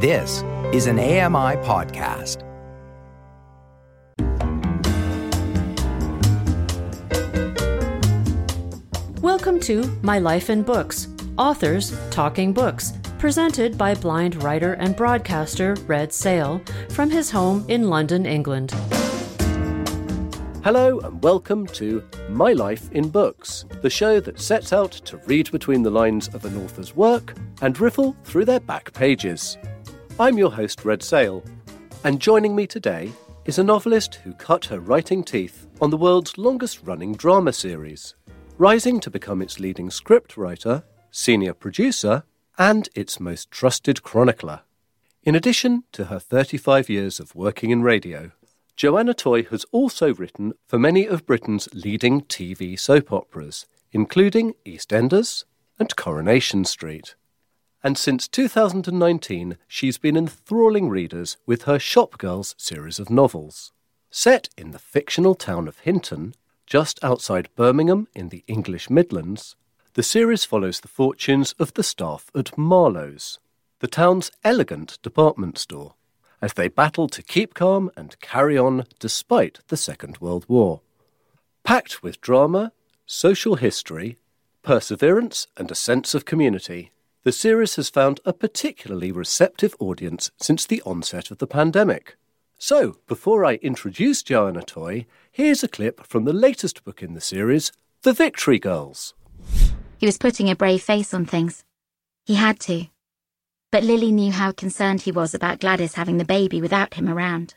This is an AMI podcast. Welcome to My Life in Books Authors Talking Books, presented by blind writer and broadcaster Red Szell from his home in London, England. Hello, and welcome to My Life in Books, the show that sets out to read between the lines of an author's work and riffle through their back pages. I'm your host, Red Szell, and joining me today is a novelist who cut her writing teeth on the world's longest running drama series, rising to become its leading scriptwriter, senior producer, and its most trusted chronicler. In addition to her 35 years of working in radio, Joanna Toye has also written for many of Britain's leading TV soap operas, including EastEnders and Coronation Street. And since 2019, she's been enthralling readers with her Shopgirls series of novels. Set in the fictional town of Hinton, just outside Birmingham in the English Midlands, the series follows the fortunes of the staff at Marlowe's, the town's elegant department store, as they battle to keep calm and carry on despite the Second World War. Packed with drama, social history, perseverance, and a sense of community, the series has found a particularly receptive audience since the onset of the pandemic. So, before I introduce Joanna Toye, here's a clip from the latest book in the series, The Victory Girls. He was putting a brave face on things. He had to. But Lily knew how concerned he was about Gladys having the baby without him around.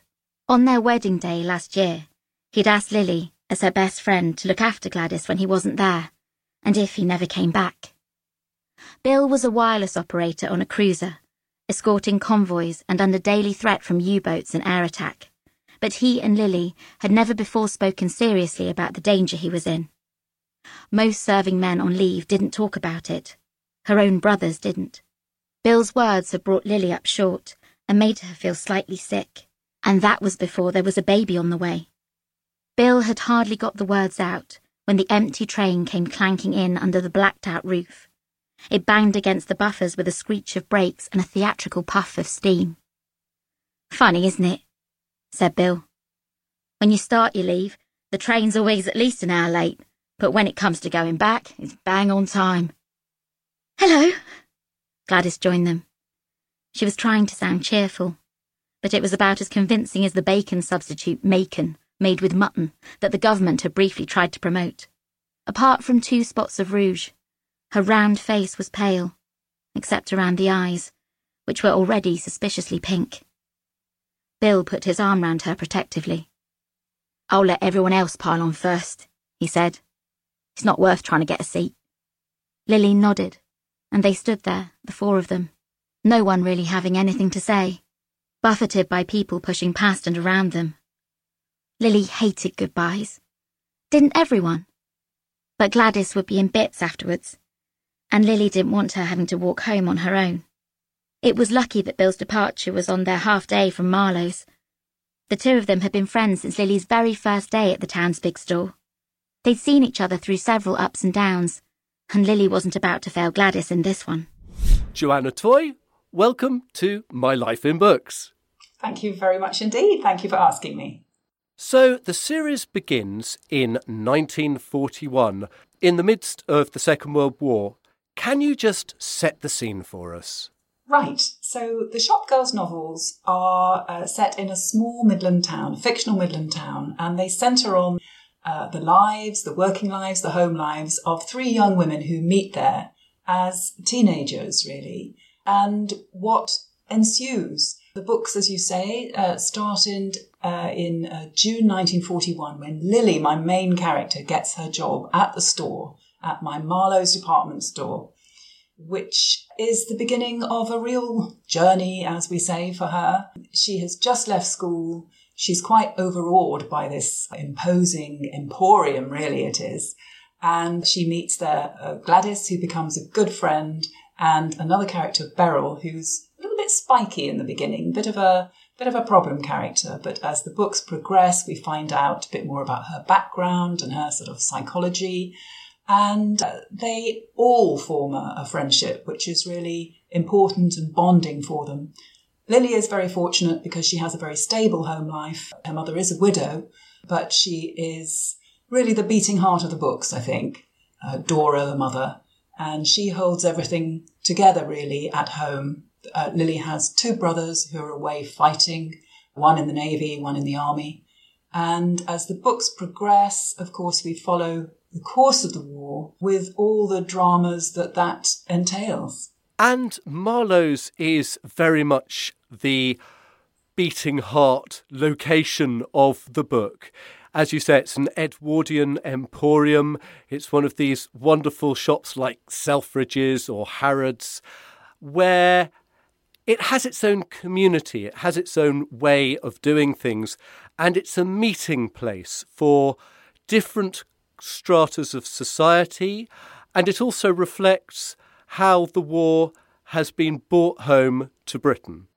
On their wedding day last year, he'd asked Lily, as her best friend, to look after Gladys when he wasn't there, and if he never came back. Bill was a wireless operator on a cruiser, escorting convoys and under daily threat from U-boats and air attack. But he and Lily had never before spoken seriously about the danger he was in. Most serving men on leave didn't talk about it. Her own brothers didn't. Bill's words had brought Lily up short and made her feel slightly sick, and that was before there was a baby on the way. Bill had hardly got the words out when the empty train came clanking in under the blacked out roof. It banged against the buffers with a screech of brakes and a theatrical puff of steam. Funny, isn't it? said Bill. When you start your leave, the train's always at least an hour late, but when it comes to going back, it's bang on time. Hello. Gladys joined them. She was trying to sound cheerful, but it was about as convincing as the bacon substitute Macon, made with mutton, that the government had briefly tried to promote. Apart from two spots of rouge, her round face was pale, except around the eyes, which were already suspiciously pink. Bill put his arm round her protectively. I'll let everyone else pile on first, he said. It's not worth trying to get a seat. Lily nodded, and they stood there, the four of them, no one really having anything to say, buffeted by people pushing past and around them. Lily hated goodbyes. Didn't everyone? But Gladys would be in bits afterwards, and Lily didn't want her having to walk home on her own. It was lucky that Bill's departure was on their half day from Marlowe's. The two of them had been friends since Lily's very first day at the town's big store. They'd seen each other through several ups and downs, and Lily wasn't about to fail Gladys in this one. Joanna Toye, welcome to My Life in Books. Thank you very much indeed. Thank you for asking me. So, the series begins in 1941, in the midst of the Second World War. Can you just set the scene for us? Right. So the Shopgirls novels are uh, set in a small Midland town, a fictional Midland town, and they centre on uh, the lives, the working lives, the home lives of three young women who meet there as teenagers, really, and what ensues. The books, as you say, uh, started uh, in uh, June 1941 when Lily, my main character, gets her job at the store, at my Marlowe's department store, which is the beginning of a real journey, as we say, for her. She has just left school. She's quite overawed by this imposing emporium, really, it is. And she meets there uh, Gladys, who becomes a good friend, and another character, Beryl, who's a little bit spiky in the beginning, bit of a bit of a problem character. But as the books progress, we find out a bit more about her background and her sort of psychology. And they all form a, a friendship, which is really important and bonding for them. Lily is very fortunate because she has a very stable home life. Her mother is a widow, but she is really the beating heart of the books, I think. Uh, Dora, the mother, and she holds everything together really at home. Uh, Lily has two brothers who are away fighting, one in the navy, one in the army. And as the books progress, of course, we follow the course of the war with all the dramas that that entails. And Marlowe's is very much the beating heart location of the book. As you say, it's an Edwardian emporium. It's one of these wonderful shops like Selfridges or Harrods, where it has its own community, it has its own way of doing things, and it's a meeting place for different stratas of society. And it also reflects how the war has been brought home to Britain.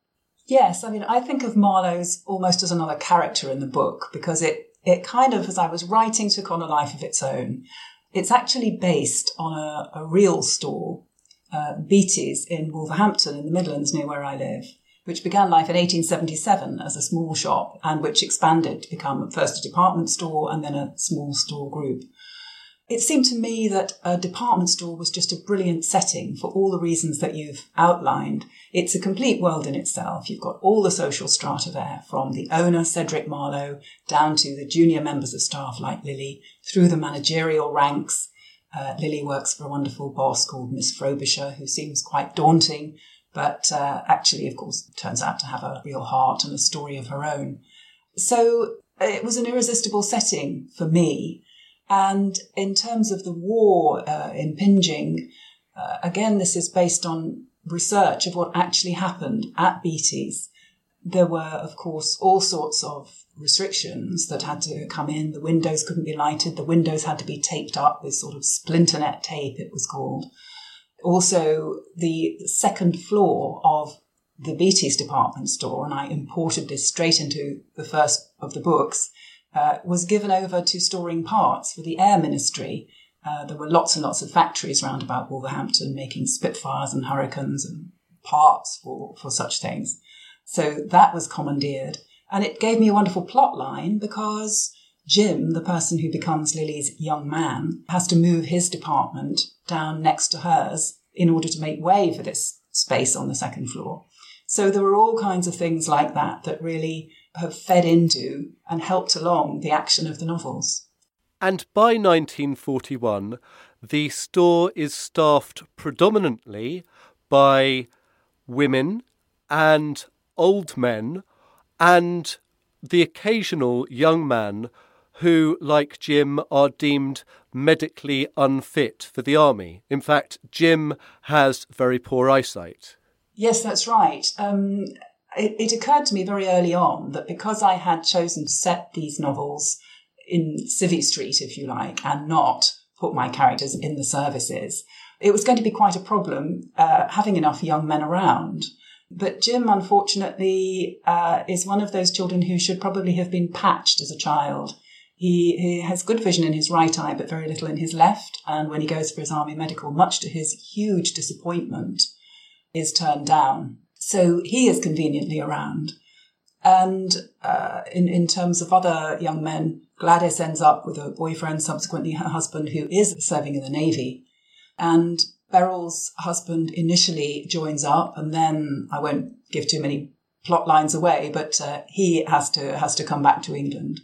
Yes, I mean, I think of Marlowe's almost as another character in the book because it it kind of, as I was writing, took on a life of its own. It's actually based on a, a real store, uh, Beattie's in Wolverhampton in the Midlands near where I live, which began life in 1877 as a small shop and which expanded to become first a department store and then a small store group. It seemed to me that a department store was just a brilliant setting for all the reasons that you've outlined. It's a complete world in itself. You've got all the social strata there, from the owner, Cedric Marlowe, down to the junior members of staff like Lily, through the managerial ranks. Uh, Lily works for a wonderful boss called Miss Frobisher, who seems quite daunting, but uh, actually, of course, turns out to have a real heart and a story of her own. So it was an irresistible setting for me and in terms of the war uh, impinging, uh, again, this is based on research of what actually happened at Beattie's. There were, of course, all sorts of restrictions that had to come in. The windows couldn't be lighted. The windows had to be taped up with sort of splinter net tape, it was called. Also, the second floor of the Beattie's department store, and I imported this straight into the first of the books, uh, was given over to storing parts for the air ministry. Uh, there were lots and lots of factories round about Wolverhampton making Spitfires and Hurricanes and parts for, for such things. So that was commandeered. And it gave me a wonderful plot line because Jim, the person who becomes Lily's young man, has to move his department down next to hers in order to make way for this space on the second floor. So there were all kinds of things like that that really have fed into and helped along the action of the novels. And by 1941, the store is staffed predominantly by women and old men and the occasional young man who, like Jim, are deemed medically unfit for the army. In fact, Jim has very poor eyesight. Yes, that's right. Um, it, it occurred to me very early on that because I had chosen to set these novels in Civvy Street, if you like, and not put my characters in the services, it was going to be quite a problem uh, having enough young men around. But Jim, unfortunately, uh, is one of those children who should probably have been patched as a child. He, he, has good vision in his right eye, but very little in his left. And when he goes for his army medical, much to his huge disappointment, is turned down. So he is conveniently around. And uh, in, in terms of other young men, Gladys ends up with a boyfriend, subsequently her husband, who is serving in the Navy. And Beryl's husband initially joins up, and then I won't give too many plot lines away, but uh, he has to has to come back to England.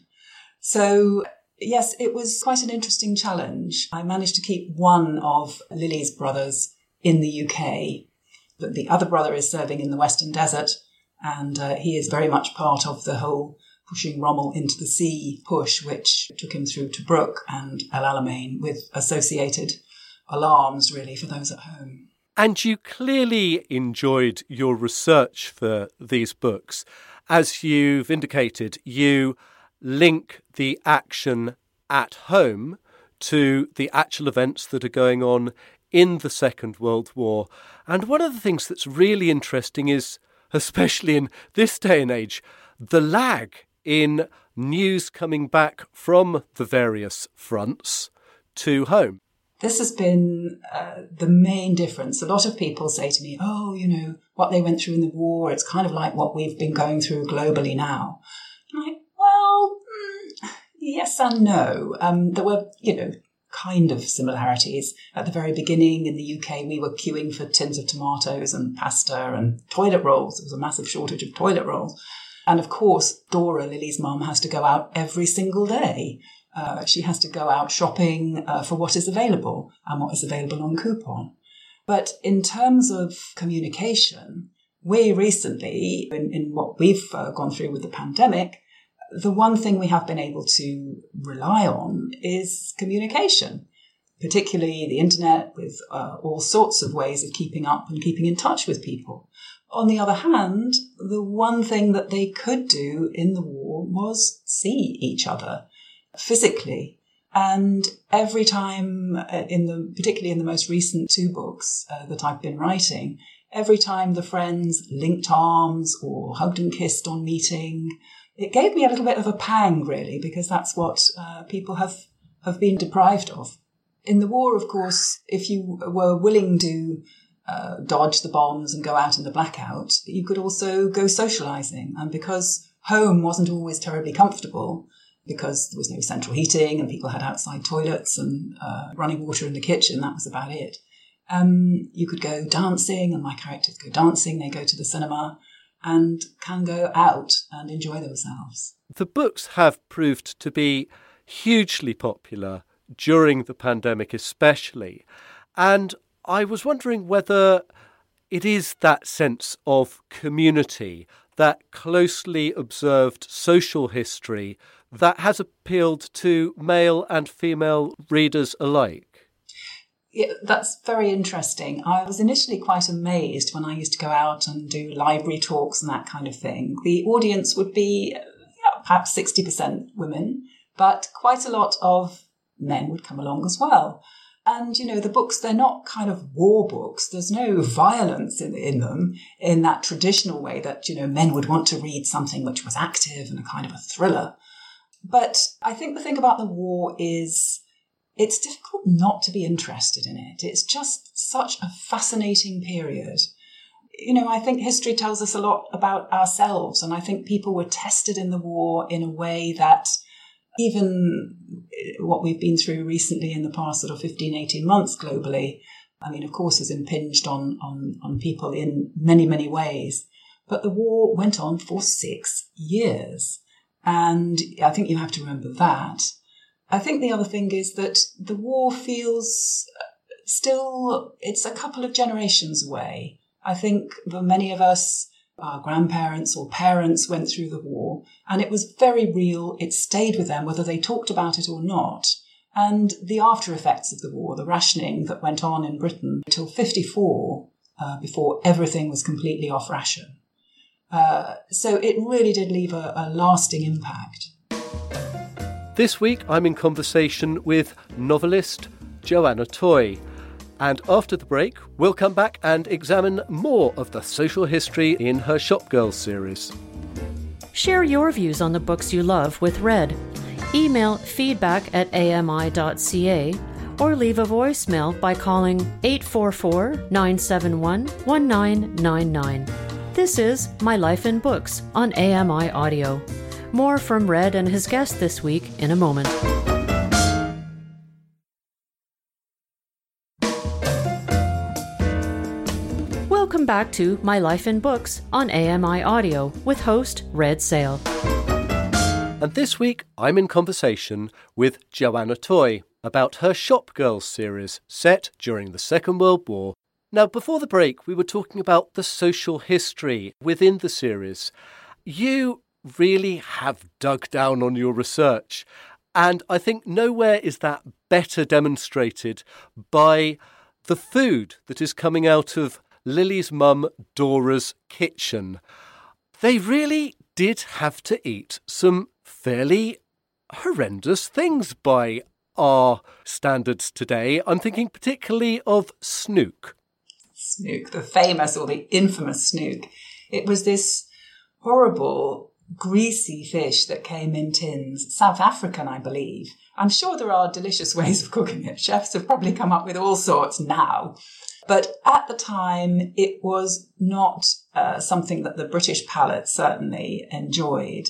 So yes, it was quite an interesting challenge. I managed to keep one of Lily's brothers in the UK, but the other brother is serving in the Western Desert, and uh, he is very much part of the whole pushing Rommel into the sea push, which took him through Tobruk and El Alamein with associated alarms, really, for those at home. And you clearly enjoyed your research for these books. As you've indicated, you link the action at home to the actual events that are going on in the Second World War. And one of the things that's really interesting is, especially in this day and age, the lag in news coming back from the various fronts to home. this has been uh, the main difference. A lot of people say to me, oh, you know, what they went through in the war, it's kind of like what we've been going through globally now. I'm like, well, mm, yes and no. Um, there were, you know, kind of similarities. At the very beginning in the UK, we were queuing for tins of tomatoes and pasta and toilet rolls. There was a massive shortage of toilet rolls. And of course, Dora, Lily's mum, has to go out every single day. Uh, she has to go out shopping uh, for what is available and what is available on coupon. But in terms of communication, we recently, in, in what we've uh, gone through with the pandemic, the one thing we have been able to rely on is communication, particularly the internet with uh, all sorts of ways of keeping up and keeping in touch with people. On the other hand, the one thing that they could do in the war was see each other physically. And every time uh, in the, particularly in the most recent two books uh, that I've been writing, every time the friends linked arms or hugged and kissed on meeting, it gave me a little bit of a pang, really, because that's what uh, people have, have been deprived of. In the war, of course, if you were willing to uh, dodge the bombs and go out in the blackout, you could also go socializing. And because home wasn't always terribly comfortable, because there was no central heating and people had outside toilets and uh, running water in the kitchen, that was about it. Um, you could go dancing, and my characters go dancing, they go to the cinema and can go out and enjoy themselves. The books have proved to be hugely popular during the pandemic, especially. And I was wondering whether it is that sense of community, that closely observed social history that has appealed to male and female readers alike. Yeah, that's very interesting. I was initially quite amazed when I used to go out and do library talks and that kind of thing. The audience would be yeah, perhaps 60% women, but quite a lot of men would come along as well. And, you know, the books, they're not kind of war books. There's no violence in, in them in that traditional way that, you know, men would want to read something which was active and a kind of a thriller. But I think the thing about the war is it's difficult not to be interested in it. It's just such a fascinating period. You know, I think history tells us a lot about ourselves, and I think people were tested in the war in a way that even eh, what we've been through recently in the past sort of 15, 18 months globally, I mean, of course, has impinged on, on, on people in many, many ways. But the war went on for six years. And I think you have to remember that. I think the other thing is that the war feels uh, still, it's a couple of generations away. I think for many of us, our grandparents or parents went through the war and it was very real. It stayed with them, whether they talked about it or not. And the after effects of the war, the rationing that went on in Britain until 54, uh, before everything was completely off ration. Uh, so it really did leave a, a lasting impact. This week I'm in conversation with novelist Joanna Toye. And after the break, we'll come back and examine more of the social history in her Shopgirls series. Share your views on the books you love with Red. Email feedback at ami.ca or leave a voicemail by calling 844 971 1999. This is My Life in Books on AMI Audio. More from Red and his guest this week in a moment. Welcome back to My Life in Books on AMI Audio with host Red Szell. And this week I'm in conversation with Joanna Toye about her Shop Girls series set during the Second World War now, before the break, we were talking about the social history within the series. You really have dug down on your research, and I think nowhere is that better demonstrated by the food that is coming out of Lily's mum, Dora's kitchen. They really did have to eat some fairly horrendous things by our standards today. I'm thinking particularly of snook snook, the famous or the infamous snook. It was this horrible, greasy fish that came in tins, South African, I believe. I'm sure there are delicious ways of cooking it. Chefs have probably come up with all sorts now. But at the time, it was not uh, something that the British palate certainly enjoyed.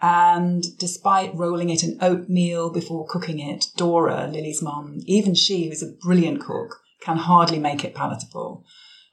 And despite rolling it in oatmeal before cooking it, Dora, Lily's mum, even she, who's a brilliant cook, can hardly make it palatable.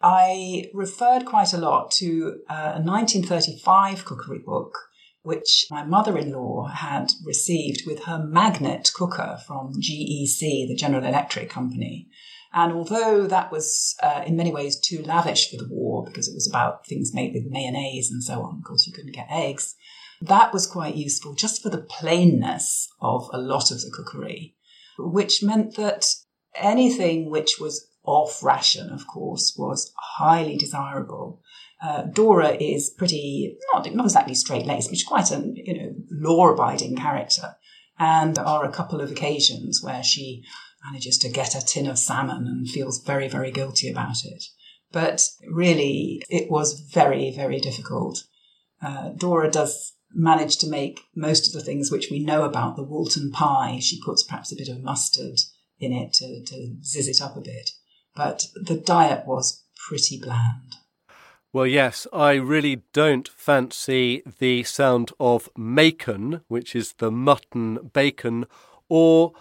I referred quite a lot to a 1935 cookery book, which my mother in law had received with her magnet cooker from GEC, the General Electric Company. And although that was uh, in many ways too lavish for the war because it was about things made with mayonnaise and so on, of course, you couldn't get eggs, that was quite useful just for the plainness of a lot of the cookery, which meant that anything which was off ration, of course, was highly desirable. Uh, Dora is pretty not not exactly straight laced, but she's quite a you know law abiding character. And there are a couple of occasions where she manages to get a tin of salmon and feels very very guilty about it. But really, it was very very difficult. Uh, Dora does manage to make most of the things which we know about the Woolton pie. She puts perhaps a bit of mustard in it to, to zizz it up a bit but the diet was pretty bland. Well, yes, I really don't fancy the sound of macon, which is the mutton bacon, or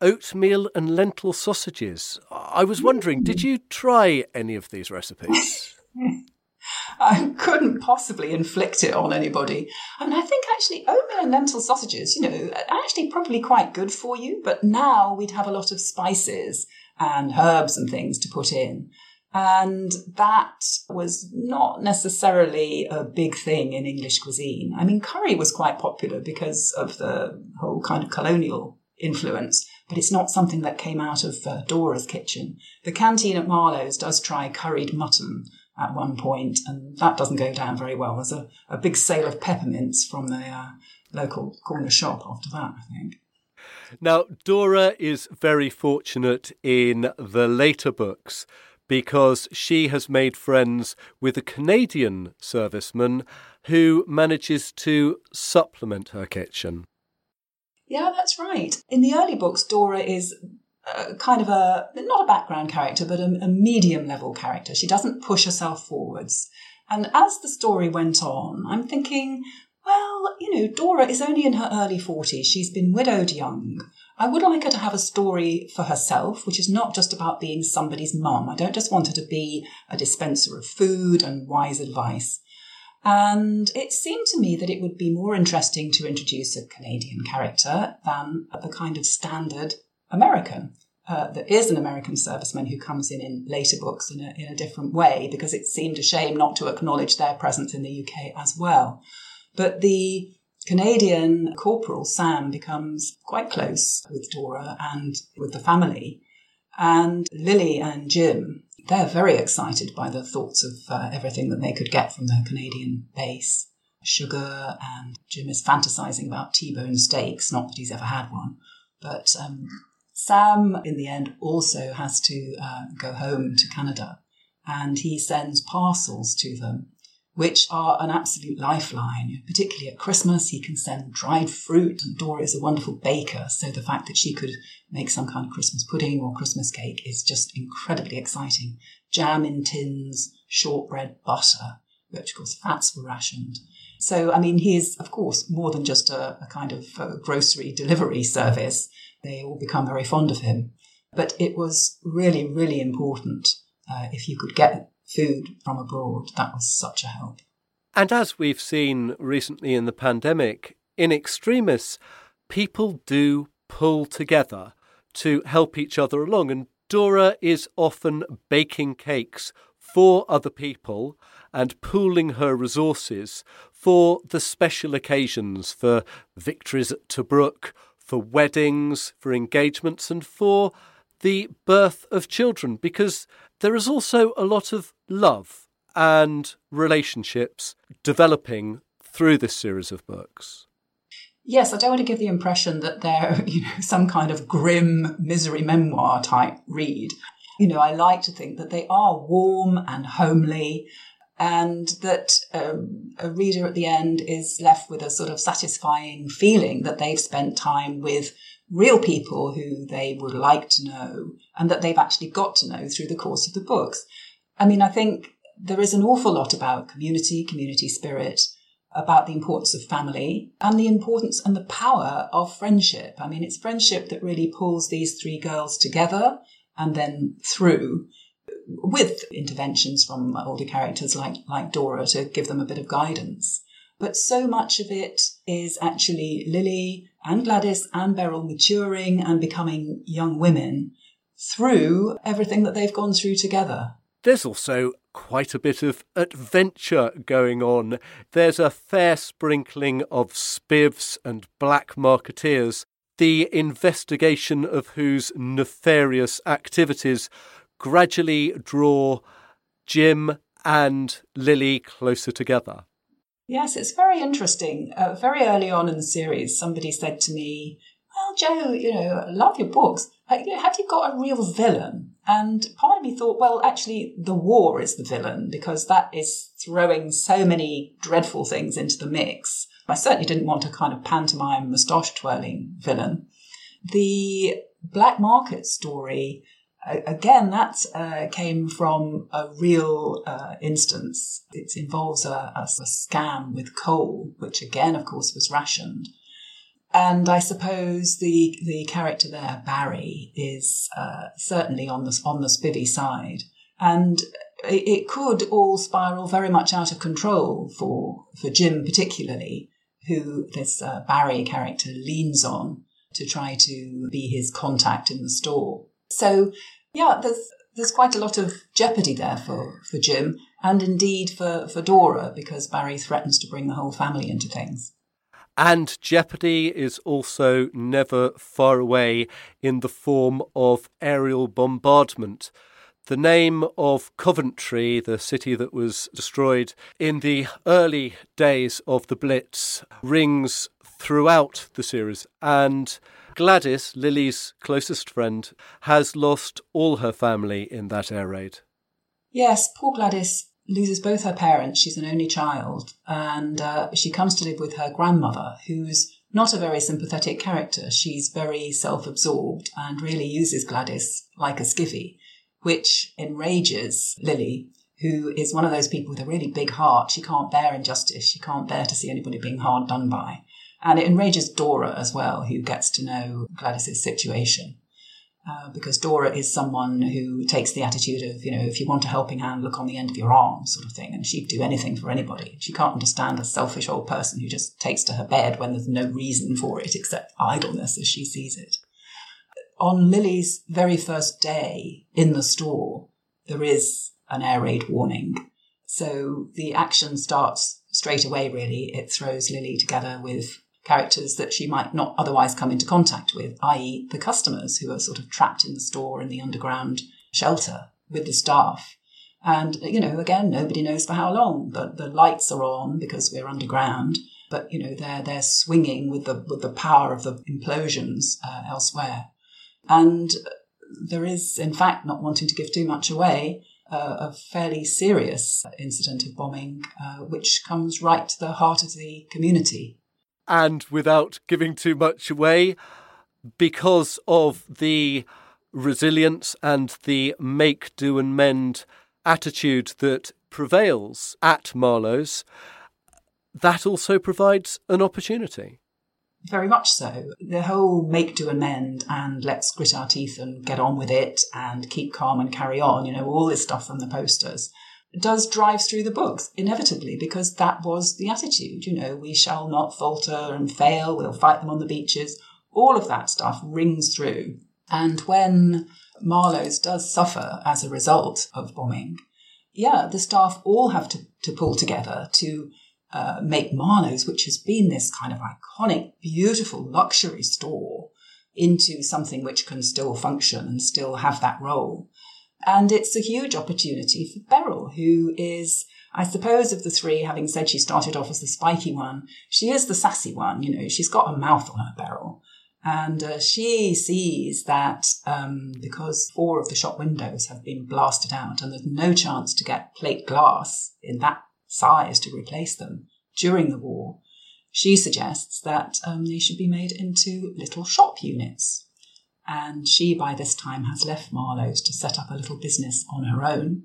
oatmeal and lentil sausages. I was wondering, did you try any of these recipes? I couldn't possibly inflict it on anybody. I mean, I think actually oatmeal and lentil sausages, you know, are actually probably quite good for you, but now we'd have a lot of spices and herbs and things to put in. And that was not necessarily a big thing in English cuisine. I mean, curry was quite popular because of the whole kind of colonial influence, but it's not something that came out of uh, Dora's kitchen. The canteen at Marlowe's does try curried mutton at one point, and that doesn't go down very well. There's a, a big sale of peppermints from the uh, local corner shop after that, I think. Now, Dora is very fortunate in the later books because she has made friends with a Canadian serviceman who manages to supplement her kitchen. Yeah, that's right. In the early books, Dora is uh, kind of a not a background character, but a, a medium level character. She doesn't push herself forwards. And as the story went on, I'm thinking, well, you know, Dora is only in her early 40s. She's been widowed young. I would like her to have a story for herself, which is not just about being somebody's mum. I don't just want her to be a dispenser of food and wise advice. And it seemed to me that it would be more interesting to introduce a Canadian character than the kind of standard American. Uh, there is an American serviceman who comes in in later books in a, in a different way because it seemed a shame not to acknowledge their presence in the UK as well. But the Canadian corporal Sam becomes quite close with Dora and with the family. And Lily and Jim, they're very excited by the thoughts of uh, everything that they could get from their Canadian base. Sugar, and Jim is fantasizing about T-bone steaks, not that he's ever had one. But um, Sam, in the end, also has to uh, go home to Canada and he sends parcels to them which are an absolute lifeline. Particularly at Christmas, he can send dried fruit, and Dora is a wonderful baker, so the fact that she could make some kind of Christmas pudding or Christmas cake is just incredibly exciting. Jam in tins, shortbread, butter, which of course fats were rationed. So, I mean, he is, of course, more than just a, a kind of a grocery delivery service. They all become very fond of him. But it was really, really important uh, if you could get food from abroad. That was such a help. And as we've seen recently in the pandemic, in extremis, people do pull together to help each other along. And Dora is often baking cakes for other people and pooling her resources for the special occasions, for victories at Tobruk, for weddings, for engagements, and for the birth of children, because there is also a lot of love and relationships developing through this series of books. Yes, I don't want to give the impression that they're, you know, some kind of grim misery memoir type read. You know, I like to think that they are warm and homely and that um, a reader at the end is left with a sort of satisfying feeling that they've spent time with real people who they would like to know and that they've actually got to know through the course of the books. I mean, I think there is an awful lot about community, community spirit, about the importance of family and the importance and the power of friendship. I mean, it's friendship that really pulls these three girls together and then through with interventions from older characters like, like Dora to give them a bit of guidance. But so much of it is actually Lily and Gladys and Beryl maturing and becoming young women through everything that they've gone through together. There's also quite a bit of adventure going on. There's a fair sprinkling of spivs and black marketeers, the investigation of whose nefarious activities gradually draw Jim and Lily closer together. Yes, it's very interesting. Uh, very early on in the series, somebody said to me, Well, Joe, you know, I love your books. Have you got a real villain? And part of me thought, well, actually, the war is the villain because that is throwing so many dreadful things into the mix. I certainly didn't want a kind of pantomime moustache twirling villain. The black market story again, that uh, came from a real uh, instance. It involves a, a, a, scam with coal, which again, of course, was rationed. And I suppose the the character there, Barry, is uh, certainly on the on the spivvy side, and it, it could all spiral very much out of control for for Jim, particularly, who this uh, Barry character leans on to try to be his contact in the store. So yeah, there's there's quite a lot of jeopardy there for, for Jim and indeed for, for Dora because Barry threatens to bring the whole family into things. And jeopardy is also never far away in the form of aerial bombardment. The name of Coventry, the city that was destroyed in the early days of the Blitz, rings throughout the series. And Gladys, Lily's closest friend, has lost all her family in that air raid. Yes, poor Gladys loses both her parents. She's an only child, and uh, she comes to live with her grandmother, who's not a very sympathetic character. She's very self absorbed and really uses Gladys like a skivvy, which enrages Lily, who is one of those people with a really big heart. She can't bear injustice. She can't bear to see anybody being hard done by. And it enrages Dora as well, who gets to know Gladys's situation. Uh, because Dora is someone who takes the attitude of, you know, if you want a helping hand, look on the end of your arm, sort of thing. And she'd do anything for anybody. She can't understand a selfish old person who just takes to her bed when there's no reason for it except idleness as she sees it. On Lily's very first day in the store, there is an air raid warning. So the action starts straight away, really. It throws Lily together with characters that she might not otherwise come into contact with, i.e., the customers who are sort of trapped in the store in the underground shelter with the staff. And, you know, again, nobody knows for how long. The, the lights are on because we're underground, but, you know, they're, they're swinging with the, with the power of the implosions uh, elsewhere. And there is, in fact, not wanting to give too much away, uh, a fairly serious incident of bombing, uh, which comes right to the heart of the community and without giving too much away, because of the resilience and the make, do, and mend attitude that prevails at Marlowe's, that also provides an opportunity. Very much so. The whole make, do, and mend and let's grit our teeth and get on with it and keep calm and carry on, you know, all this stuff from the posters does drive through the books inevitably because that was the attitude. You know, we shall not falter and fail. We'll fight them on the beaches. All of that stuff rings through. And when Marlowe's does suffer as a result of bombing, yeah, the staff all have to, to pull together to uh, make Marlowe's, which has been this kind of iconic, beautiful luxury store, into something which can still function and still have that role. And it's a huge opportunity for Beryl, who is, I suppose, of the three, having said she started off as the spiky one, she is the sassy one. You know, she's got a mouth on her Beryl. And uh, she sees that um, because four of the shop windows have been blasted out and there's no chance to get plate glass in that size to replace them during the war, she suggests that um, they should be made into little shop units. And she, by this time, has left Marlowe's to set up a little business on her own.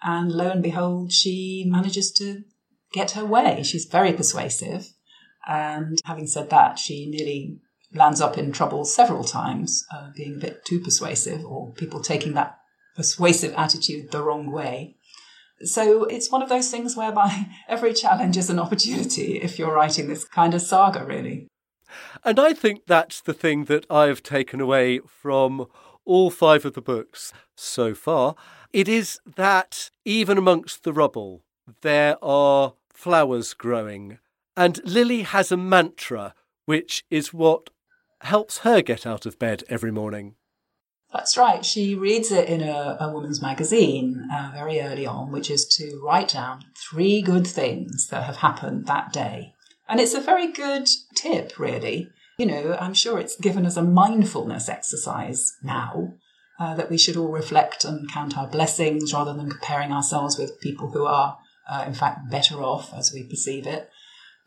And lo and behold, she manages to get her way. She's very persuasive. And having said that, she nearly lands up in trouble several times, uh, being a bit too persuasive or people taking that persuasive attitude the wrong way. So it's one of those things whereby every challenge is an opportunity if you're writing this kind of saga, really. And I think that's the thing that I've taken away from all five of the books so far. It is that even amongst the rubble, there are flowers growing. And Lily has a mantra, which is what helps her get out of bed every morning. That's right. She reads it in a, a woman's magazine uh, very early on, which is to write down three good things that have happened that day. And it's a very good tip, really. You know, I'm sure it's given us a mindfulness exercise now uh, that we should all reflect and count our blessings rather than comparing ourselves with people who are, uh, in fact, better off as we perceive it.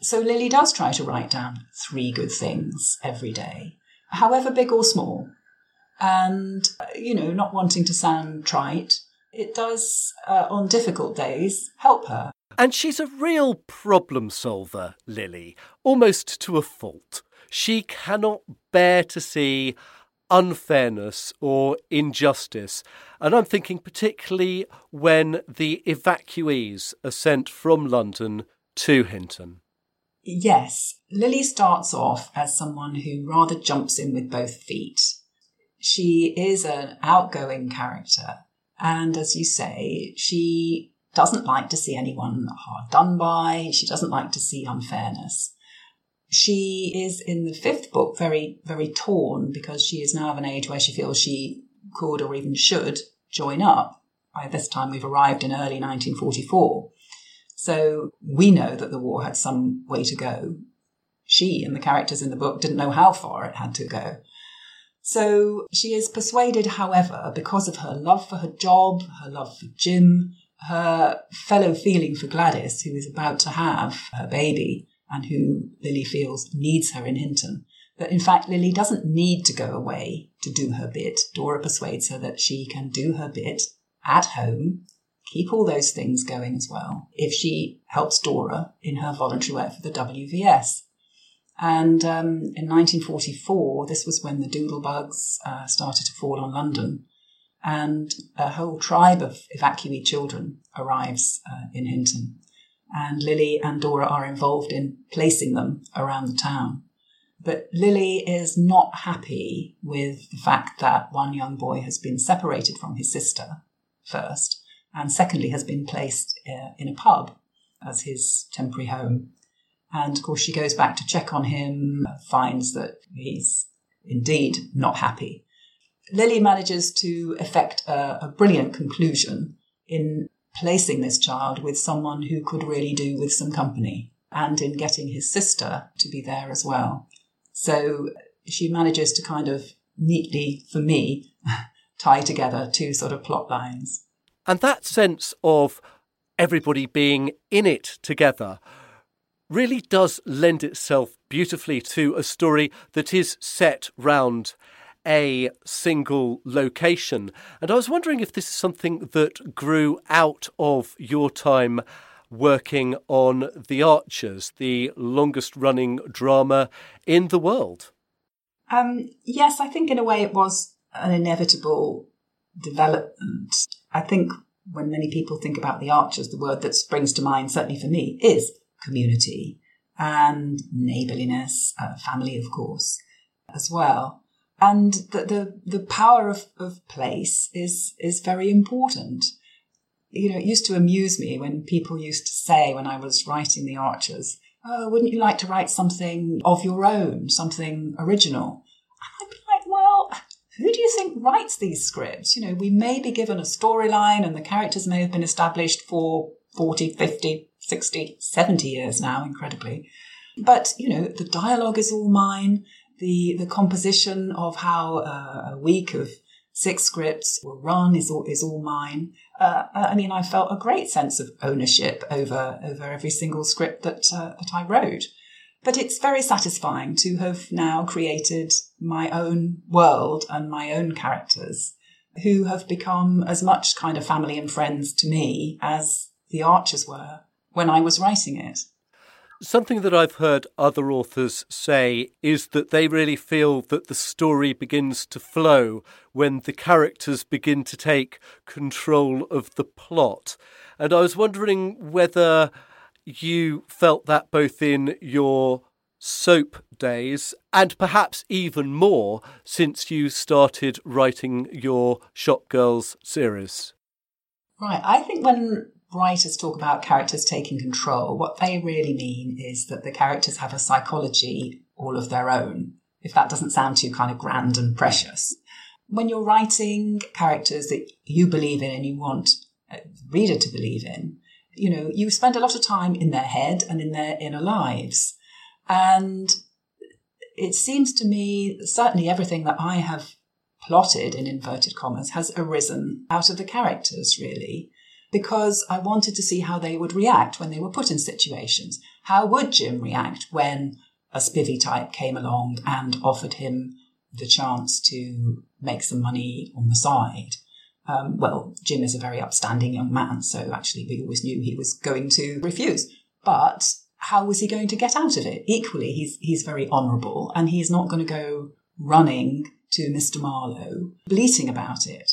So Lily does try to write down three good things every day, however big or small. And, uh, you know, not wanting to sound trite, it does, uh, on difficult days, help her. And she's a real problem solver, Lily, almost to a fault. She cannot bear to see unfairness or injustice. And I'm thinking particularly when the evacuees are sent from London to Hinton. Yes, Lily starts off as someone who rather jumps in with both feet. She is an outgoing character. And as you say, she doesn't like to see anyone hard done by. She doesn't like to see unfairness. She is in the fifth book very, very torn because she is now of an age where she feels she could or even should join up. By this time, we've arrived in early 1944. So we know that the war had some way to go. She and the characters in the book didn't know how far it had to go. So she is persuaded, however, because of her love for her job, her love for Jim, her fellow feeling for Gladys, who is about to have her baby and who Lily feels needs her in Hinton. But in fact, Lily doesn't need to go away to do her bit. Dora persuades her that she can do her bit at home, keep all those things going as well, if she helps Dora in her voluntary work for the WVS. And um, in 1944, this was when the doodlebugs uh, started to fall on London and a whole tribe of evacuee children arrives uh, in Hinton. And Lily and Dora are involved in placing them around the town. But Lily is not happy with the fact that one young boy has been separated from his sister, first, and secondly, has been placed uh, in a pub as his temporary home. And of course, she goes back to check on him, finds that he's indeed not happy Lily manages to effect a, a brilliant conclusion in placing this child with someone who could really do with some company and in getting his sister to be there as well. So she manages to kind of neatly, for me, tie together two sort of plot lines. And that sense of everybody being in it together really does lend itself beautifully to a story that is set round a single location. And I was wondering if this is something that grew out of your time working on The Archers, the longest running drama in the world. Um, yes, I think in a way it was an inevitable development. I think when many people think about The Archers, the word that springs to mind, certainly for me, is community and neighbourliness, uh, family, of course, as well and the, the, the power of, of place is, is very important. You know, it used to amuse me when people used to say when I was writing The Archers, oh, wouldn't you like to write something of your own, something original? And I'd be like, well, who do you think writes these scripts? You know, we may be given a storyline and the characters may have been established for 40, 50, 60, 70 years now, incredibly. But, you know, the dialogue is all mine The, the composition of how uh, a week of six scripts will run is all, is all mine. Uh, I mean, I felt a great sense of ownership over, over every single script that, uh, that I wrote. But it's very satisfying to have now created my own world and my own characters who have become as much kind of family and friends to me as the Archers were when I was writing it. Something that I've heard other authors say is that they really feel that the story begins to flow when the characters begin to take control of the plot. And I was wondering whether you felt that both in your soap days and perhaps even more since you started writing your Shop Girls series. Right. I think when writers talk about characters taking control, what they really mean is that the characters have a psychology all of their own, if that doesn't sound too kind of grand and precious. When you're writing characters that you believe in and you want a reader to believe in, you know, you spend a lot of time in their head and in their inner lives. And it seems to me, certainly everything that I have plotted in inverted commas has arisen out of the characters, really because I wanted to see how they would react when they were put in situations. How would Jim react when a spivvy type came along and offered him the chance to make some money on the side? Um, well, Jim is a very upstanding young man, so actually we always knew he was going to refuse. But how was he going to get out of it? Equally, he's he's very honourable, and he's not going to go running to Mr. Marlowe, bleating about it.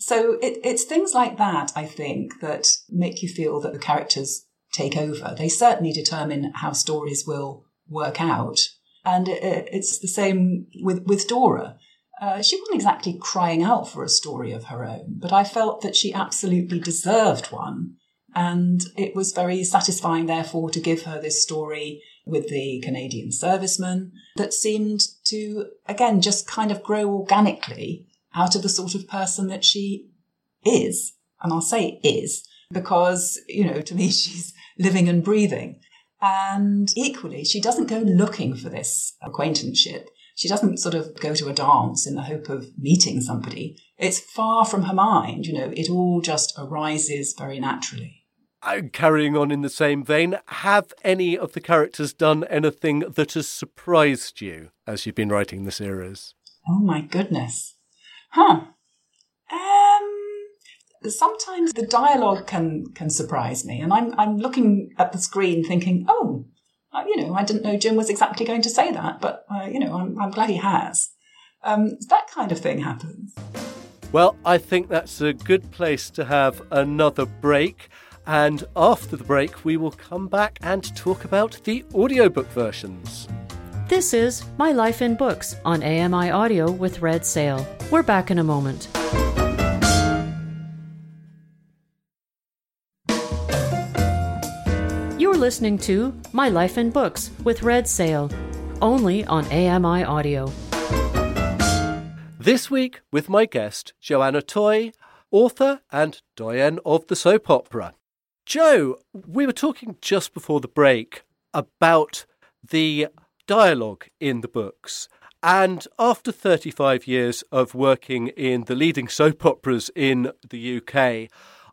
So it, it's things like that, I think, that make you feel that the characters take over. They certainly determine how stories will work out. And it, it's the same with, with Dora. Uh, she wasn't exactly crying out for a story of her own, but I felt that she absolutely deserved one. And it was very satisfying, therefore, to give her this story with the Canadian serviceman that seemed to, again, just kind of grow organically out of the sort of person that she is. And I'll say is because, you know, to me, she's living and breathing. And equally, she doesn't go looking for this acquaintanceship. She doesn't sort of go to a dance in the hope of meeting somebody. It's far from her mind, you know, it all just arises very naturally. Carrying on in the same vein, have any of the characters done anything that has surprised you as you've been writing the series? Oh my goodness. Huh. Um, sometimes the dialogue can can surprise me, and I'm I'm looking at the screen thinking, oh, you know, I didn't know Jim was exactly going to say that, but uh, you know, I'm I'm glad he has. Um, that kind of thing happens. Well, I think that's a good place to have another break. And after the break, we will come back and talk about the audiobook versions. This is My Life in Books on AMI Audio with Red Szell. We're back in a moment. You're listening to My Life in Books with Red Szell, only on AMI Audio. This week with my guest, Joanna Toye, author and doyen of the soap opera. Joe, we were talking just before the break about the dialogue in the books. And after 35 years of working in the leading soap operas in the UK,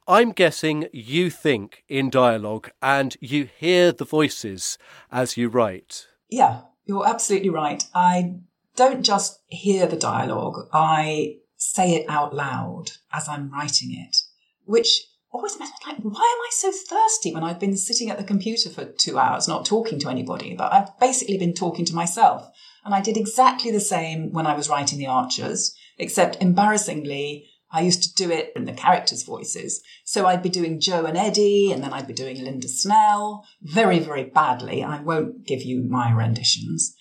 I'm guessing you think in dialogue and you hear the voices as you write. Yeah, you're absolutely right. I don't just hear the dialogue, I say it out loud as I'm writing it, which always like, why am I so thirsty when I've been sitting at the computer for two hours, not talking to anybody? But I've basically been talking to myself. And I did exactly the same when I was writing The Archers, except embarrassingly, I used to do it in the characters' voices. So I'd be doing Joe and Eddie, and then I'd be doing Linda Snell very, very badly. I won't give you my renditions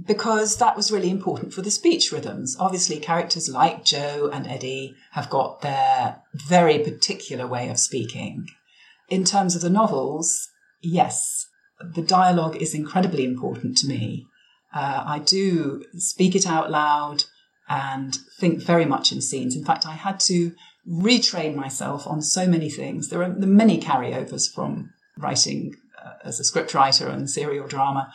because that was really important for the speech rhythms. Obviously, characters like Joe and Eddie have got their very particular way of speaking. In terms of the novels, yes, the dialogue is incredibly important to me. Uh, I do speak it out loud and think very much in scenes. In fact, I had to retrain myself on so many things. There are many carryovers from writing uh, as a scriptwriter and serial drama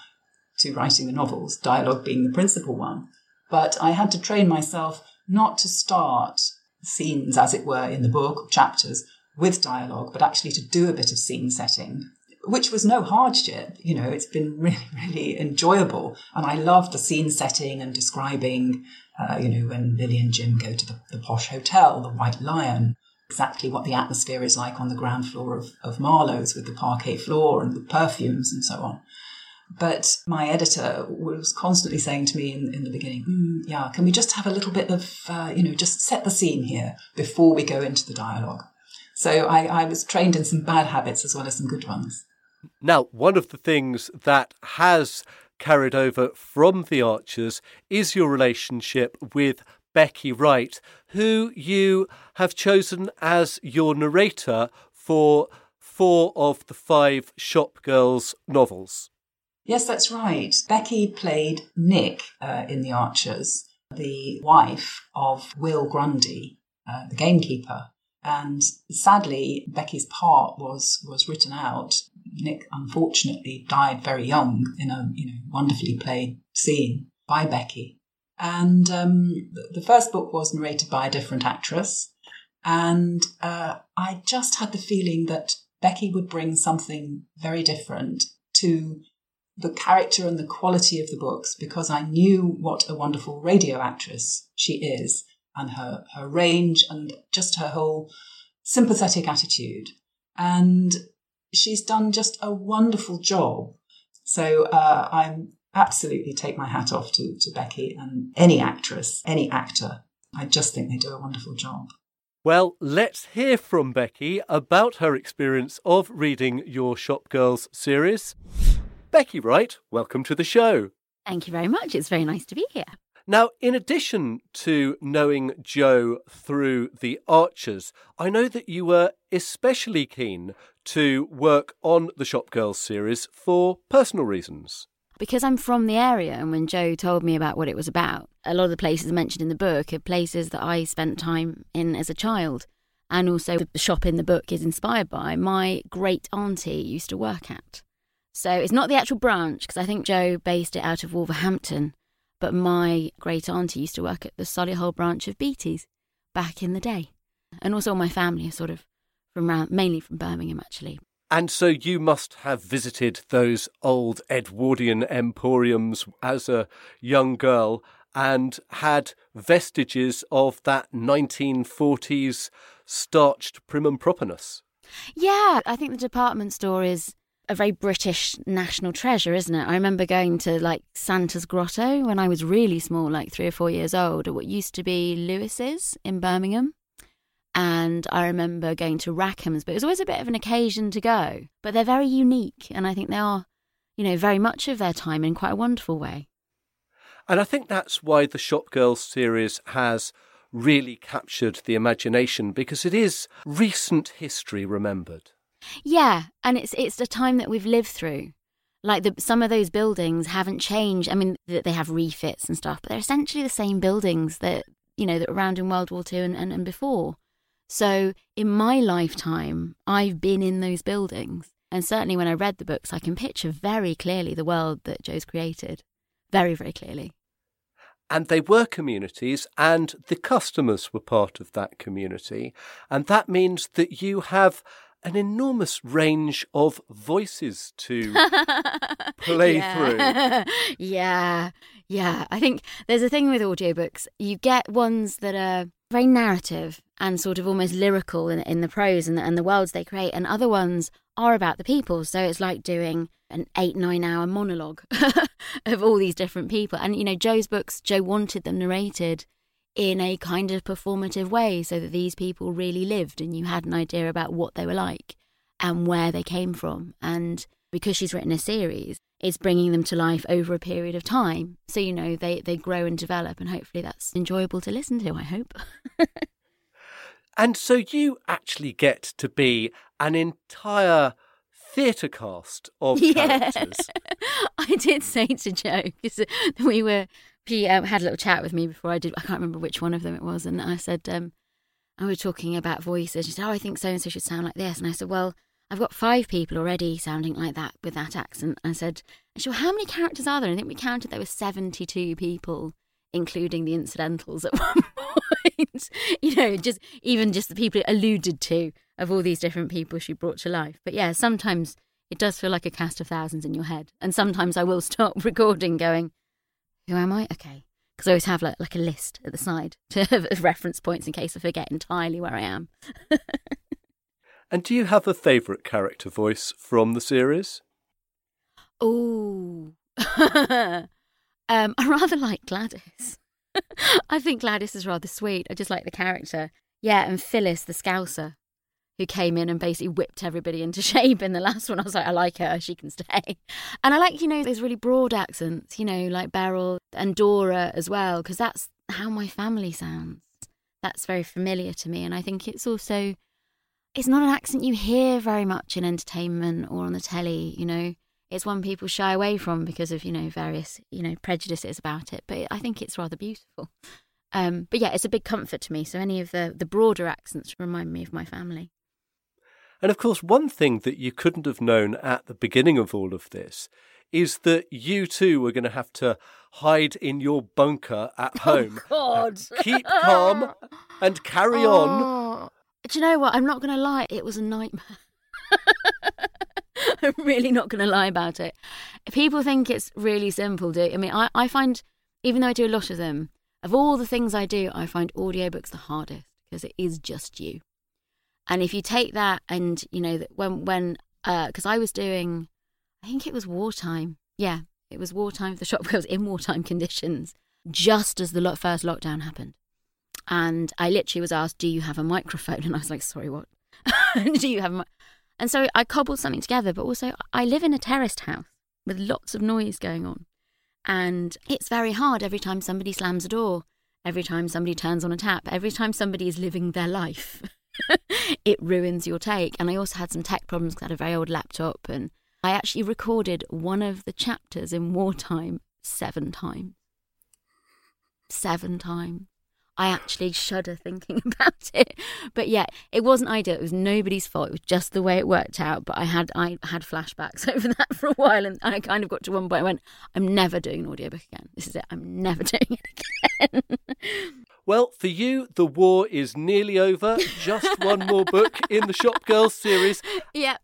to writing the novels, dialogue being the principal one. But I had to train myself not to start scenes, as it were, in the book chapters with dialogue, but actually to do a bit of scene setting, which was no hardship. You know, it's been really, really enjoyable. And I love the scene setting and describing, uh, you know, when Lily and Jim go to the, the posh hotel, the White Lion, exactly what the atmosphere is like on the ground floor of, of Marlowe's with the parquet floor and the perfumes and so on. But my editor was constantly saying to me in, in the beginning, mm, yeah, can we just have a little bit of, uh, you know, just set the scene here before we go into the dialogue? So I, I was trained in some bad habits as well as some good ones. Now, one of the things that has carried over from The Archers is your relationship with Becky Wright, who you have chosen as your narrator for four of the five Shop Girls novels. Yes, that's right. Becky played Nick uh, in The Archers, the wife of Will Grundy, uh, the gamekeeper. And sadly, Becky's part was was written out. Nick unfortunately died very young in a you know wonderfully played scene by Becky. And um, the first book was narrated by a different actress, and uh, I just had the feeling that Becky would bring something very different to the character and the quality of the books because I knew what a wonderful radio actress she is and her, her range and just her whole sympathetic attitude. And she's done just a wonderful job. So uh, I'm absolutely take my hat off to, to Becky and any actress, any actor. I just think they do a wonderful job. Well, let's hear from Becky about her experience of reading your Shop Girls series. Becky Wright, welcome to the show. Thank you very much. It's very nice to be here. Now, in addition to knowing Joe through The Archers, I know that you were especially keen to work on the Shop Girls series for personal reasons. Because I'm from the area, and when Joe told me about what it was about, a lot of the places mentioned in the book are places that I spent time in as a child. And also, the shop in the book is inspired by my great auntie used to work at. So it's not the actual branch, because I think Joe based it out of Wolverhampton, but my great auntie used to work at the Solihull branch of Beattie's back in the day. And also my family are sort of from around, mainly from Birmingham actually. And so you must have visited those old Edwardian emporiums as a young girl and had vestiges of that 1940s starched prim and properness. Yeah, I think the department store is a very British national treasure, isn't it? I remember going to like Santa's Grotto when I was really small, like three or four years old, at what used to be Lewis's in Birmingham. And I remember going to Rackham's, but it was always a bit of an occasion to go. But they're very unique, and I think they are, you know, very much of their time in quite a wonderful way. And I think that's why the Shop Girls series has really captured the imagination because it is recent history remembered. Yeah, and it's it's the time that we've lived through. Like the, some of those buildings haven't changed. I mean, they have refits and stuff, but they're essentially the same buildings that you know that were around in World War Two and, and, and before. So in my lifetime, I've been in those buildings, and certainly when I read the books, I can picture very clearly the world that Joe's created, very very clearly. And they were communities, and the customers were part of that community, and that means that you have an enormous range of voices to play through. yeah, yeah. I think there's a thing with audiobooks. You get ones that are very narrative and sort of almost lyrical in, in the prose and the, and the worlds they create, and other ones are about the people. So it's like doing an eight, nine hour monologue of all these different people. And, you know, Joe's books, Joe wanted them narrated in a kind of performative way so that these people really lived and you had an idea about what they were like and where they came from. And because she's written a series, it's bringing them to life over a period of time. So, you know, they, they grow and develop, and hopefully that's enjoyable to listen to, I hope. and so you actually get to be an entire theatre cast of yeah. characters. I did say to Jo because we were she um, had a little chat with me before I did. I can't remember which one of them it was, and I said, um, I was talking about voices. She said, "Oh, I think so and so should sound like this," and I said, "Well." I've got five people already sounding like that with that accent. I said, "Sure, how many characters are there?" I think we counted there were seventy-two people, including the incidentals at one point. you know, just even just the people alluded to of all these different people she brought to life. But yeah, sometimes it does feel like a cast of thousands in your head, and sometimes I will stop recording, going, "Who am I?" Okay, because I always have like, like a list at the side to have reference points in case I forget entirely where I am. And do you have a favourite character voice from the series? Oh, um, I rather like Gladys. I think Gladys is rather sweet. I just like the character. Yeah, and Phyllis, the Scouser, who came in and basically whipped everybody into shape in the last one. I was like, I like her, she can stay. And I like, you know, those really broad accents, you know, like Beryl and Dora as well, because that's how my family sounds. That's very familiar to me. And I think it's also it's not an accent you hear very much in entertainment or on the telly, you know. It's one people shy away from because of, you know, various, you know, prejudices about it. But I think it's rather beautiful. Um, but yeah, it's a big comfort to me. So any of the, the broader accents remind me of my family. And of course, one thing that you couldn't have known at the beginning of all of this is that you too were going to have to hide in your bunker at Oh, home. Uh, God. Keep calm and carry oh. on. Oh, do you know what? I'm not going to lie. It was a nightmare. I'm really not going to lie about it. People think it's really simple. Do I mean? I, I find, even though I do a lot of them, of all the things I do, I find audiobooks the hardest because it is just you. And if you take that and you know that when when uh, because I was doing, I think it was wartime. Yeah, it was wartime for the shop girls in wartime conditions, just as the first lockdown happened. And I literally was asked, "Do you have a microphone?" And I was like, "Sorry, what? Do you have a?" And so I cobbled something together. But also, I live in a terraced house with lots of noise going on, and it's very hard every time somebody slams a door, every time somebody turns on a tap, every time somebody is living their life. it ruins your take. And I also had some tech problems because I had a very old laptop, and I actually recorded one of the chapters in wartime seven times. Seven times. I actually shudder thinking about it. But yeah, it wasn't ideal. It was nobody's fault. It was just the way it worked out. But I had I had flashbacks over that for a while and I kind of got to one point I went, I'm never doing an audiobook again. This is it. I'm never doing it again. Well, for you, the war is nearly over. Just one more book in the Shop Girls series, yeah.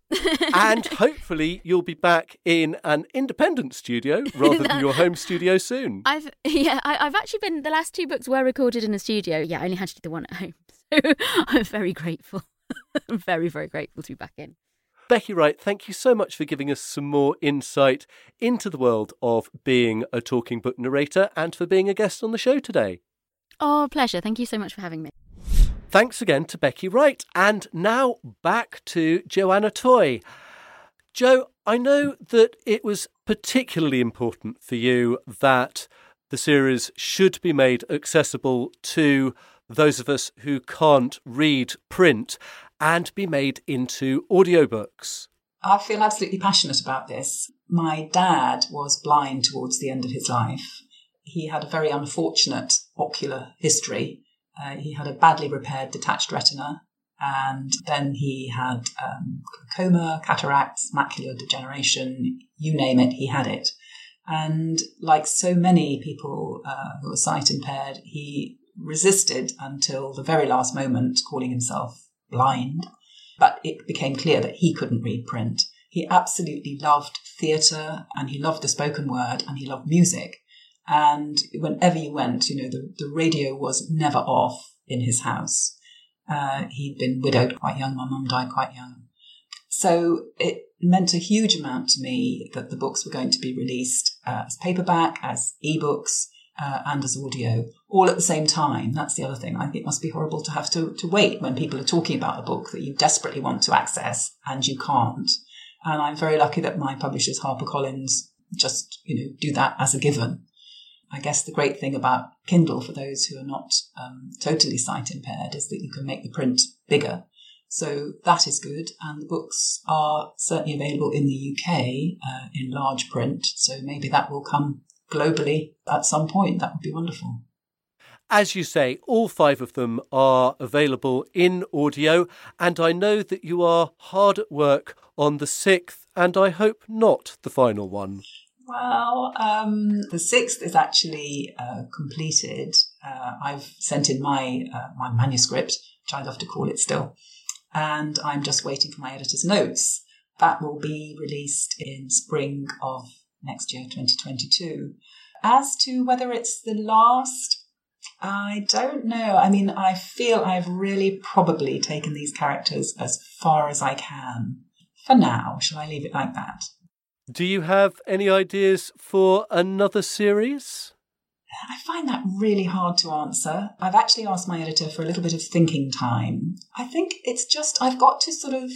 and hopefully you'll be back in an independent studio rather than your home studio soon. I've yeah, I, I've actually been the last two books were recorded in a studio. Yeah, I only had to do the one at home. So I'm very grateful. I'm very, very grateful to be back in. Becky Wright, thank you so much for giving us some more insight into the world of being a talking book narrator and for being a guest on the show today. Oh, pleasure. Thank you so much for having me. Thanks again to Becky Wright. And now back to Joanna Toye. Joe, I know that it was particularly important for you that the series should be made accessible to those of us who can't read print and be made into audiobooks. I feel absolutely passionate about this. My dad was blind towards the end of his life. He had a very unfortunate ocular history. Uh, he had a badly repaired detached retina, and then he had um, glaucoma, cataracts, macular degeneration, you name it, he had it. And like so many people uh, who are sight impaired, he resisted until the very last moment, calling himself blind. But it became clear that he couldn't read print. He absolutely loved theatre and he loved the spoken word and he loved music. And whenever you went, you know, the, the radio was never off in his house. Uh, he'd been widowed quite young. My mum died quite young. So it meant a huge amount to me that the books were going to be released uh, as paperback, as ebooks, uh, and as audio, all at the same time. That's the other thing. I think it must be horrible to have to, to wait when people are talking about a book that you desperately want to access and you can't. And I'm very lucky that my publishers, HarperCollins, just, you know, do that as a given. I guess the great thing about Kindle for those who are not um, totally sight impaired is that you can make the print bigger. So that is good. And the books are certainly available in the UK uh, in large print. So maybe that will come globally at some point. That would be wonderful. As you say, all five of them are available in audio, and I know that you are hard at work on the sixth, and I hope not the final one. Well, um, the sixth is actually uh, completed. Uh, I've sent in my uh, my manuscript, which I love to call it still, and I'm just waiting for my editor's notes. That will be released in spring of next year, 2022. As to whether it's the last I don't know. I mean, I feel I've really probably taken these characters as far as I can. For now, shall I leave it like that? Do you have any ideas for another series? I find that really hard to answer. I've actually asked my editor for a little bit of thinking time. I think it's just I've got to sort of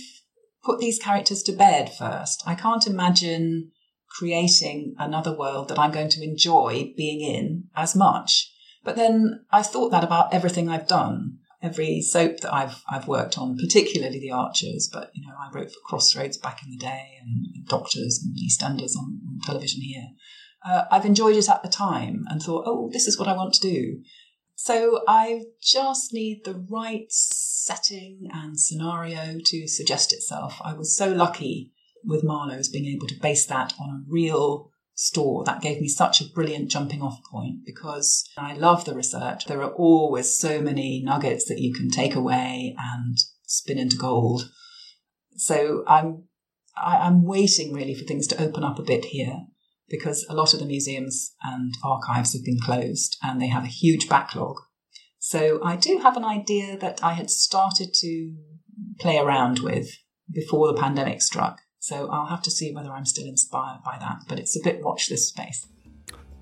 put these characters to bed first. I can't imagine creating another world that I'm going to enjoy being in as much. But then I thought that about everything I've done, every soap that I've I've worked on, particularly The Archers. But you know, I wrote for Crossroads back in the day, and Doctors and EastEnders on, on television here. Uh, I've enjoyed it at the time and thought, oh, this is what I want to do. So I just need the right setting and scenario to suggest itself. I was so lucky with Marlowe's being able to base that on a real store. That gave me such a brilliant jumping off point because I love the research. There are always so many nuggets that you can take away and spin into gold. So I'm I, I'm waiting really for things to open up a bit here because a lot of the museums and archives have been closed and they have a huge backlog. So I do have an idea that I had started to play around with before the pandemic struck. So I'll have to see whether I'm still inspired by that, but it's a bit watch this space.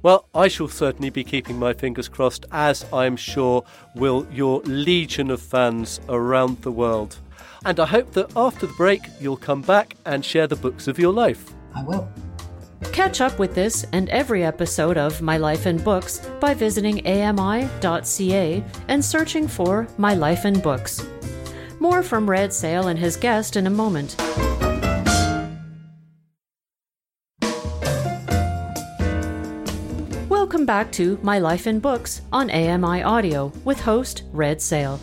Well, I shall certainly be keeping my fingers crossed, as I'm sure will your legion of fans around the world. And I hope that after the break, you'll come back and share the books of your life. I will. Catch up with this and every episode of My Life in Books by visiting ami.ca and searching for My Life in Books. More from Red Szell and his guest in a moment. Welcome back to My Life in Books on AMI Audio with host Red Szell.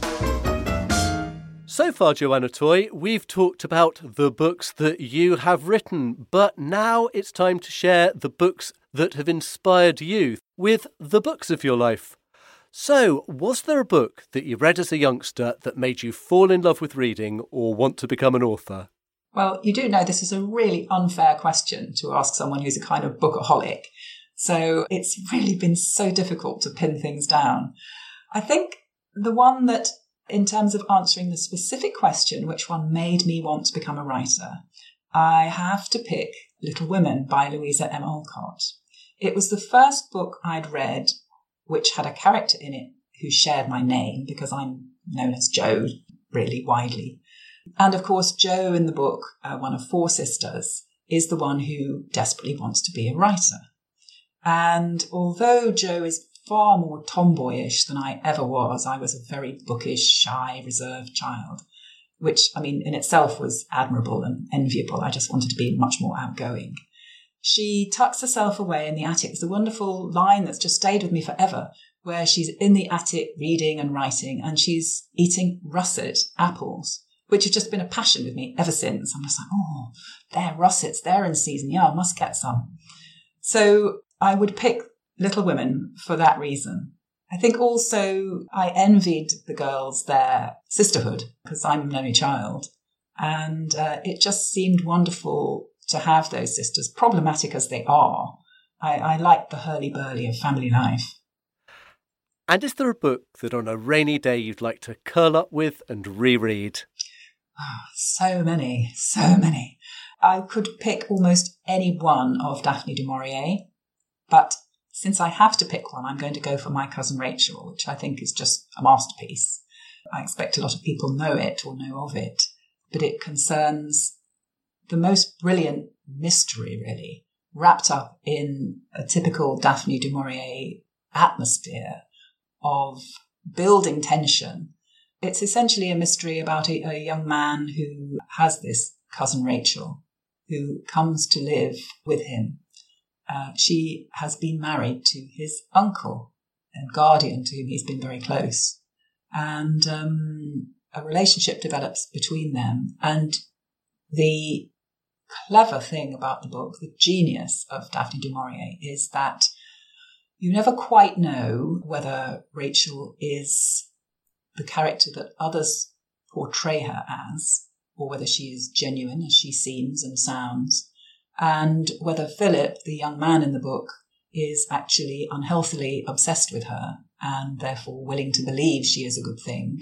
So far, Joanna Toye, we've talked about the books that you have written, but now it's time to share the books that have inspired you with the books of your life. So, was there a book that you read as a youngster that made you fall in love with reading or want to become an author? Well, you do know this is a really unfair question to ask someone who's a kind of bookaholic. So it's really been so difficult to pin things down. I think the one that, in terms of answering the specific question, which one made me want to become a writer, I have to pick Little Women by Louisa M. Alcott. It was the first book I'd read which had a character in it who shared my name because I'm known as Jo really widely. And of course, Jo in the book, uh, one of four sisters, is the one who desperately wants to be a writer. And although Jo is far more tomboyish than I ever was, I was a very bookish, shy, reserved child, which, I mean, in itself was admirable and enviable. I just wanted to be much more outgoing. She tucks herself away in the attic. It's a wonderful line that's just stayed with me forever, where she's in the attic reading and writing, and she's eating russet apples, which has just been a passion with me ever since. I'm just like, oh, they're russets, they're in season. Yeah, I must get some. So I would pick Little Women for that reason. I think also I envied the girls their sisterhood because I'm an only child. And uh, it just seemed wonderful to have those sisters, problematic as they are. I, I like the hurly-burly of family life. And is there a book that on a rainy day you'd like to curl up with and reread? Oh, so many, so many. I could pick almost any one of Daphne du Maurier. But since I have to pick one, I'm going to go for My Cousin Rachel, which I think is just a masterpiece. I expect a lot of people know it or know of it, but it concerns the most brilliant mystery, really, wrapped up in a typical Daphne du Maurier atmosphere of building tension. It's essentially a mystery about a, a young man who has this cousin Rachel who comes to live with him uh, she has been married to his uncle, and guardian to whom he's been very close. And um, a relationship develops between them. And the clever thing about the book, the genius of Daphne du Maurier, is that you never quite know whether Rachel is the character that others portray her as, or whether she is genuine as she seems and sounds, and whether Philip, the young man in the book, is actually unhealthily obsessed with her and therefore willing to believe she is a good thing.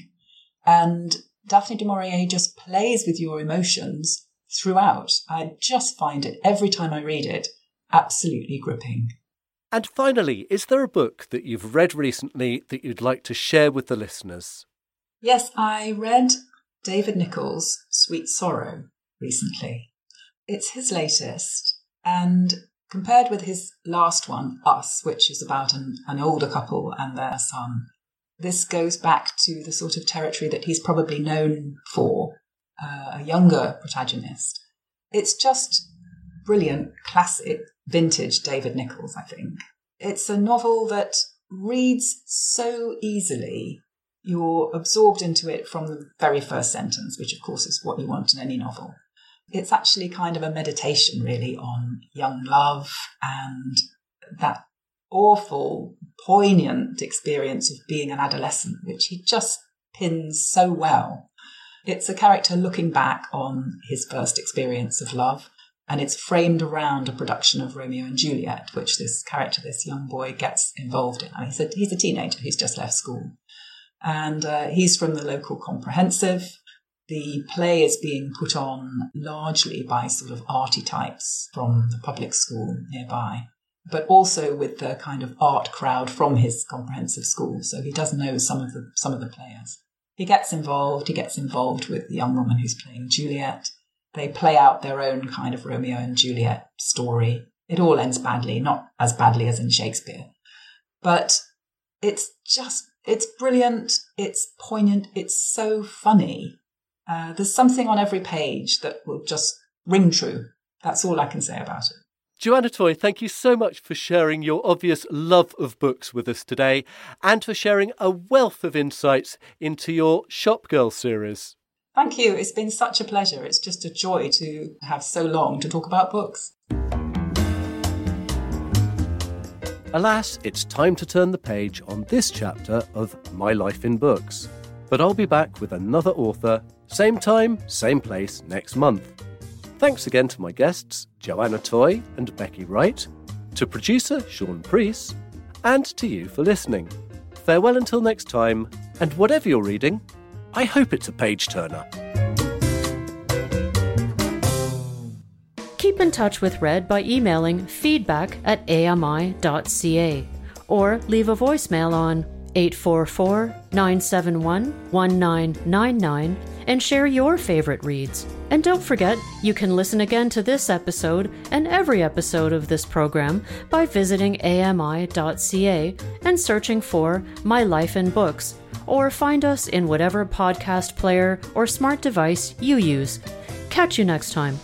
And Daphne du Maurier just plays with your emotions throughout. I just find it, every time I read it, absolutely gripping. And finally, is there a book that you've read recently that you'd like to share with the listeners? Yes, I read David Nicholls' Sweet Sorrow recently. It's his latest, and compared with his last one, Us, which is about an, an older couple and their son, this goes back to the sort of territory that he's probably known for, uh, a younger protagonist. It's just brilliant, classic, vintage David Nicholls, I think. It's a novel that reads so easily. You're absorbed into it from the very first sentence, which of course is what you want in any novel. It's actually kind of a meditation, really, on young love and that awful, poignant experience of being an adolescent, which he just pins so well. It's a character looking back on his first experience of love, and it's framed around a production of Romeo and Juliet, which this character, this young boy, gets involved in. I mean, he's a, he's a teenager who's just left school. And uh, he's from the local comprehensive, the play is being put on largely by sort of arty types from the public school nearby, but also with the kind of art crowd from his comprehensive school. So he does know some of the some of the players. He gets involved. He gets involved with the young woman who's playing Juliet. They play out their own kind of Romeo and Juliet story. It all ends badly, not as badly as in Shakespeare, but it's just it's brilliant. It's poignant. It's so funny uh, there's something on every page that will just ring true. That's all I can say about it. Joanna Toye, thank you so much for sharing your obvious love of books with us today and for sharing a wealth of insights into your Shop Girl series. Thank you. It's been such a pleasure. It's just a joy to have so long to talk about books. Alas, it's time to turn the page on this chapter of My Life in Books. But I'll be back with another author same time, same place next month. Thanks again to my guests, Joanna Toye and Becky Wright, to producer Sean Priest, and to you for listening. Farewell until next time, and whatever you're reading, I hope it's a page turner. Keep in touch with Red by emailing feedback at ami.ca or leave a voicemail on 844 971 1999 and share your favorite reads. And don't forget, you can listen again to this episode and every episode of this program by visiting ami.ca and searching for My Life in Books, or find us in whatever podcast player or smart device you use. Catch you next time.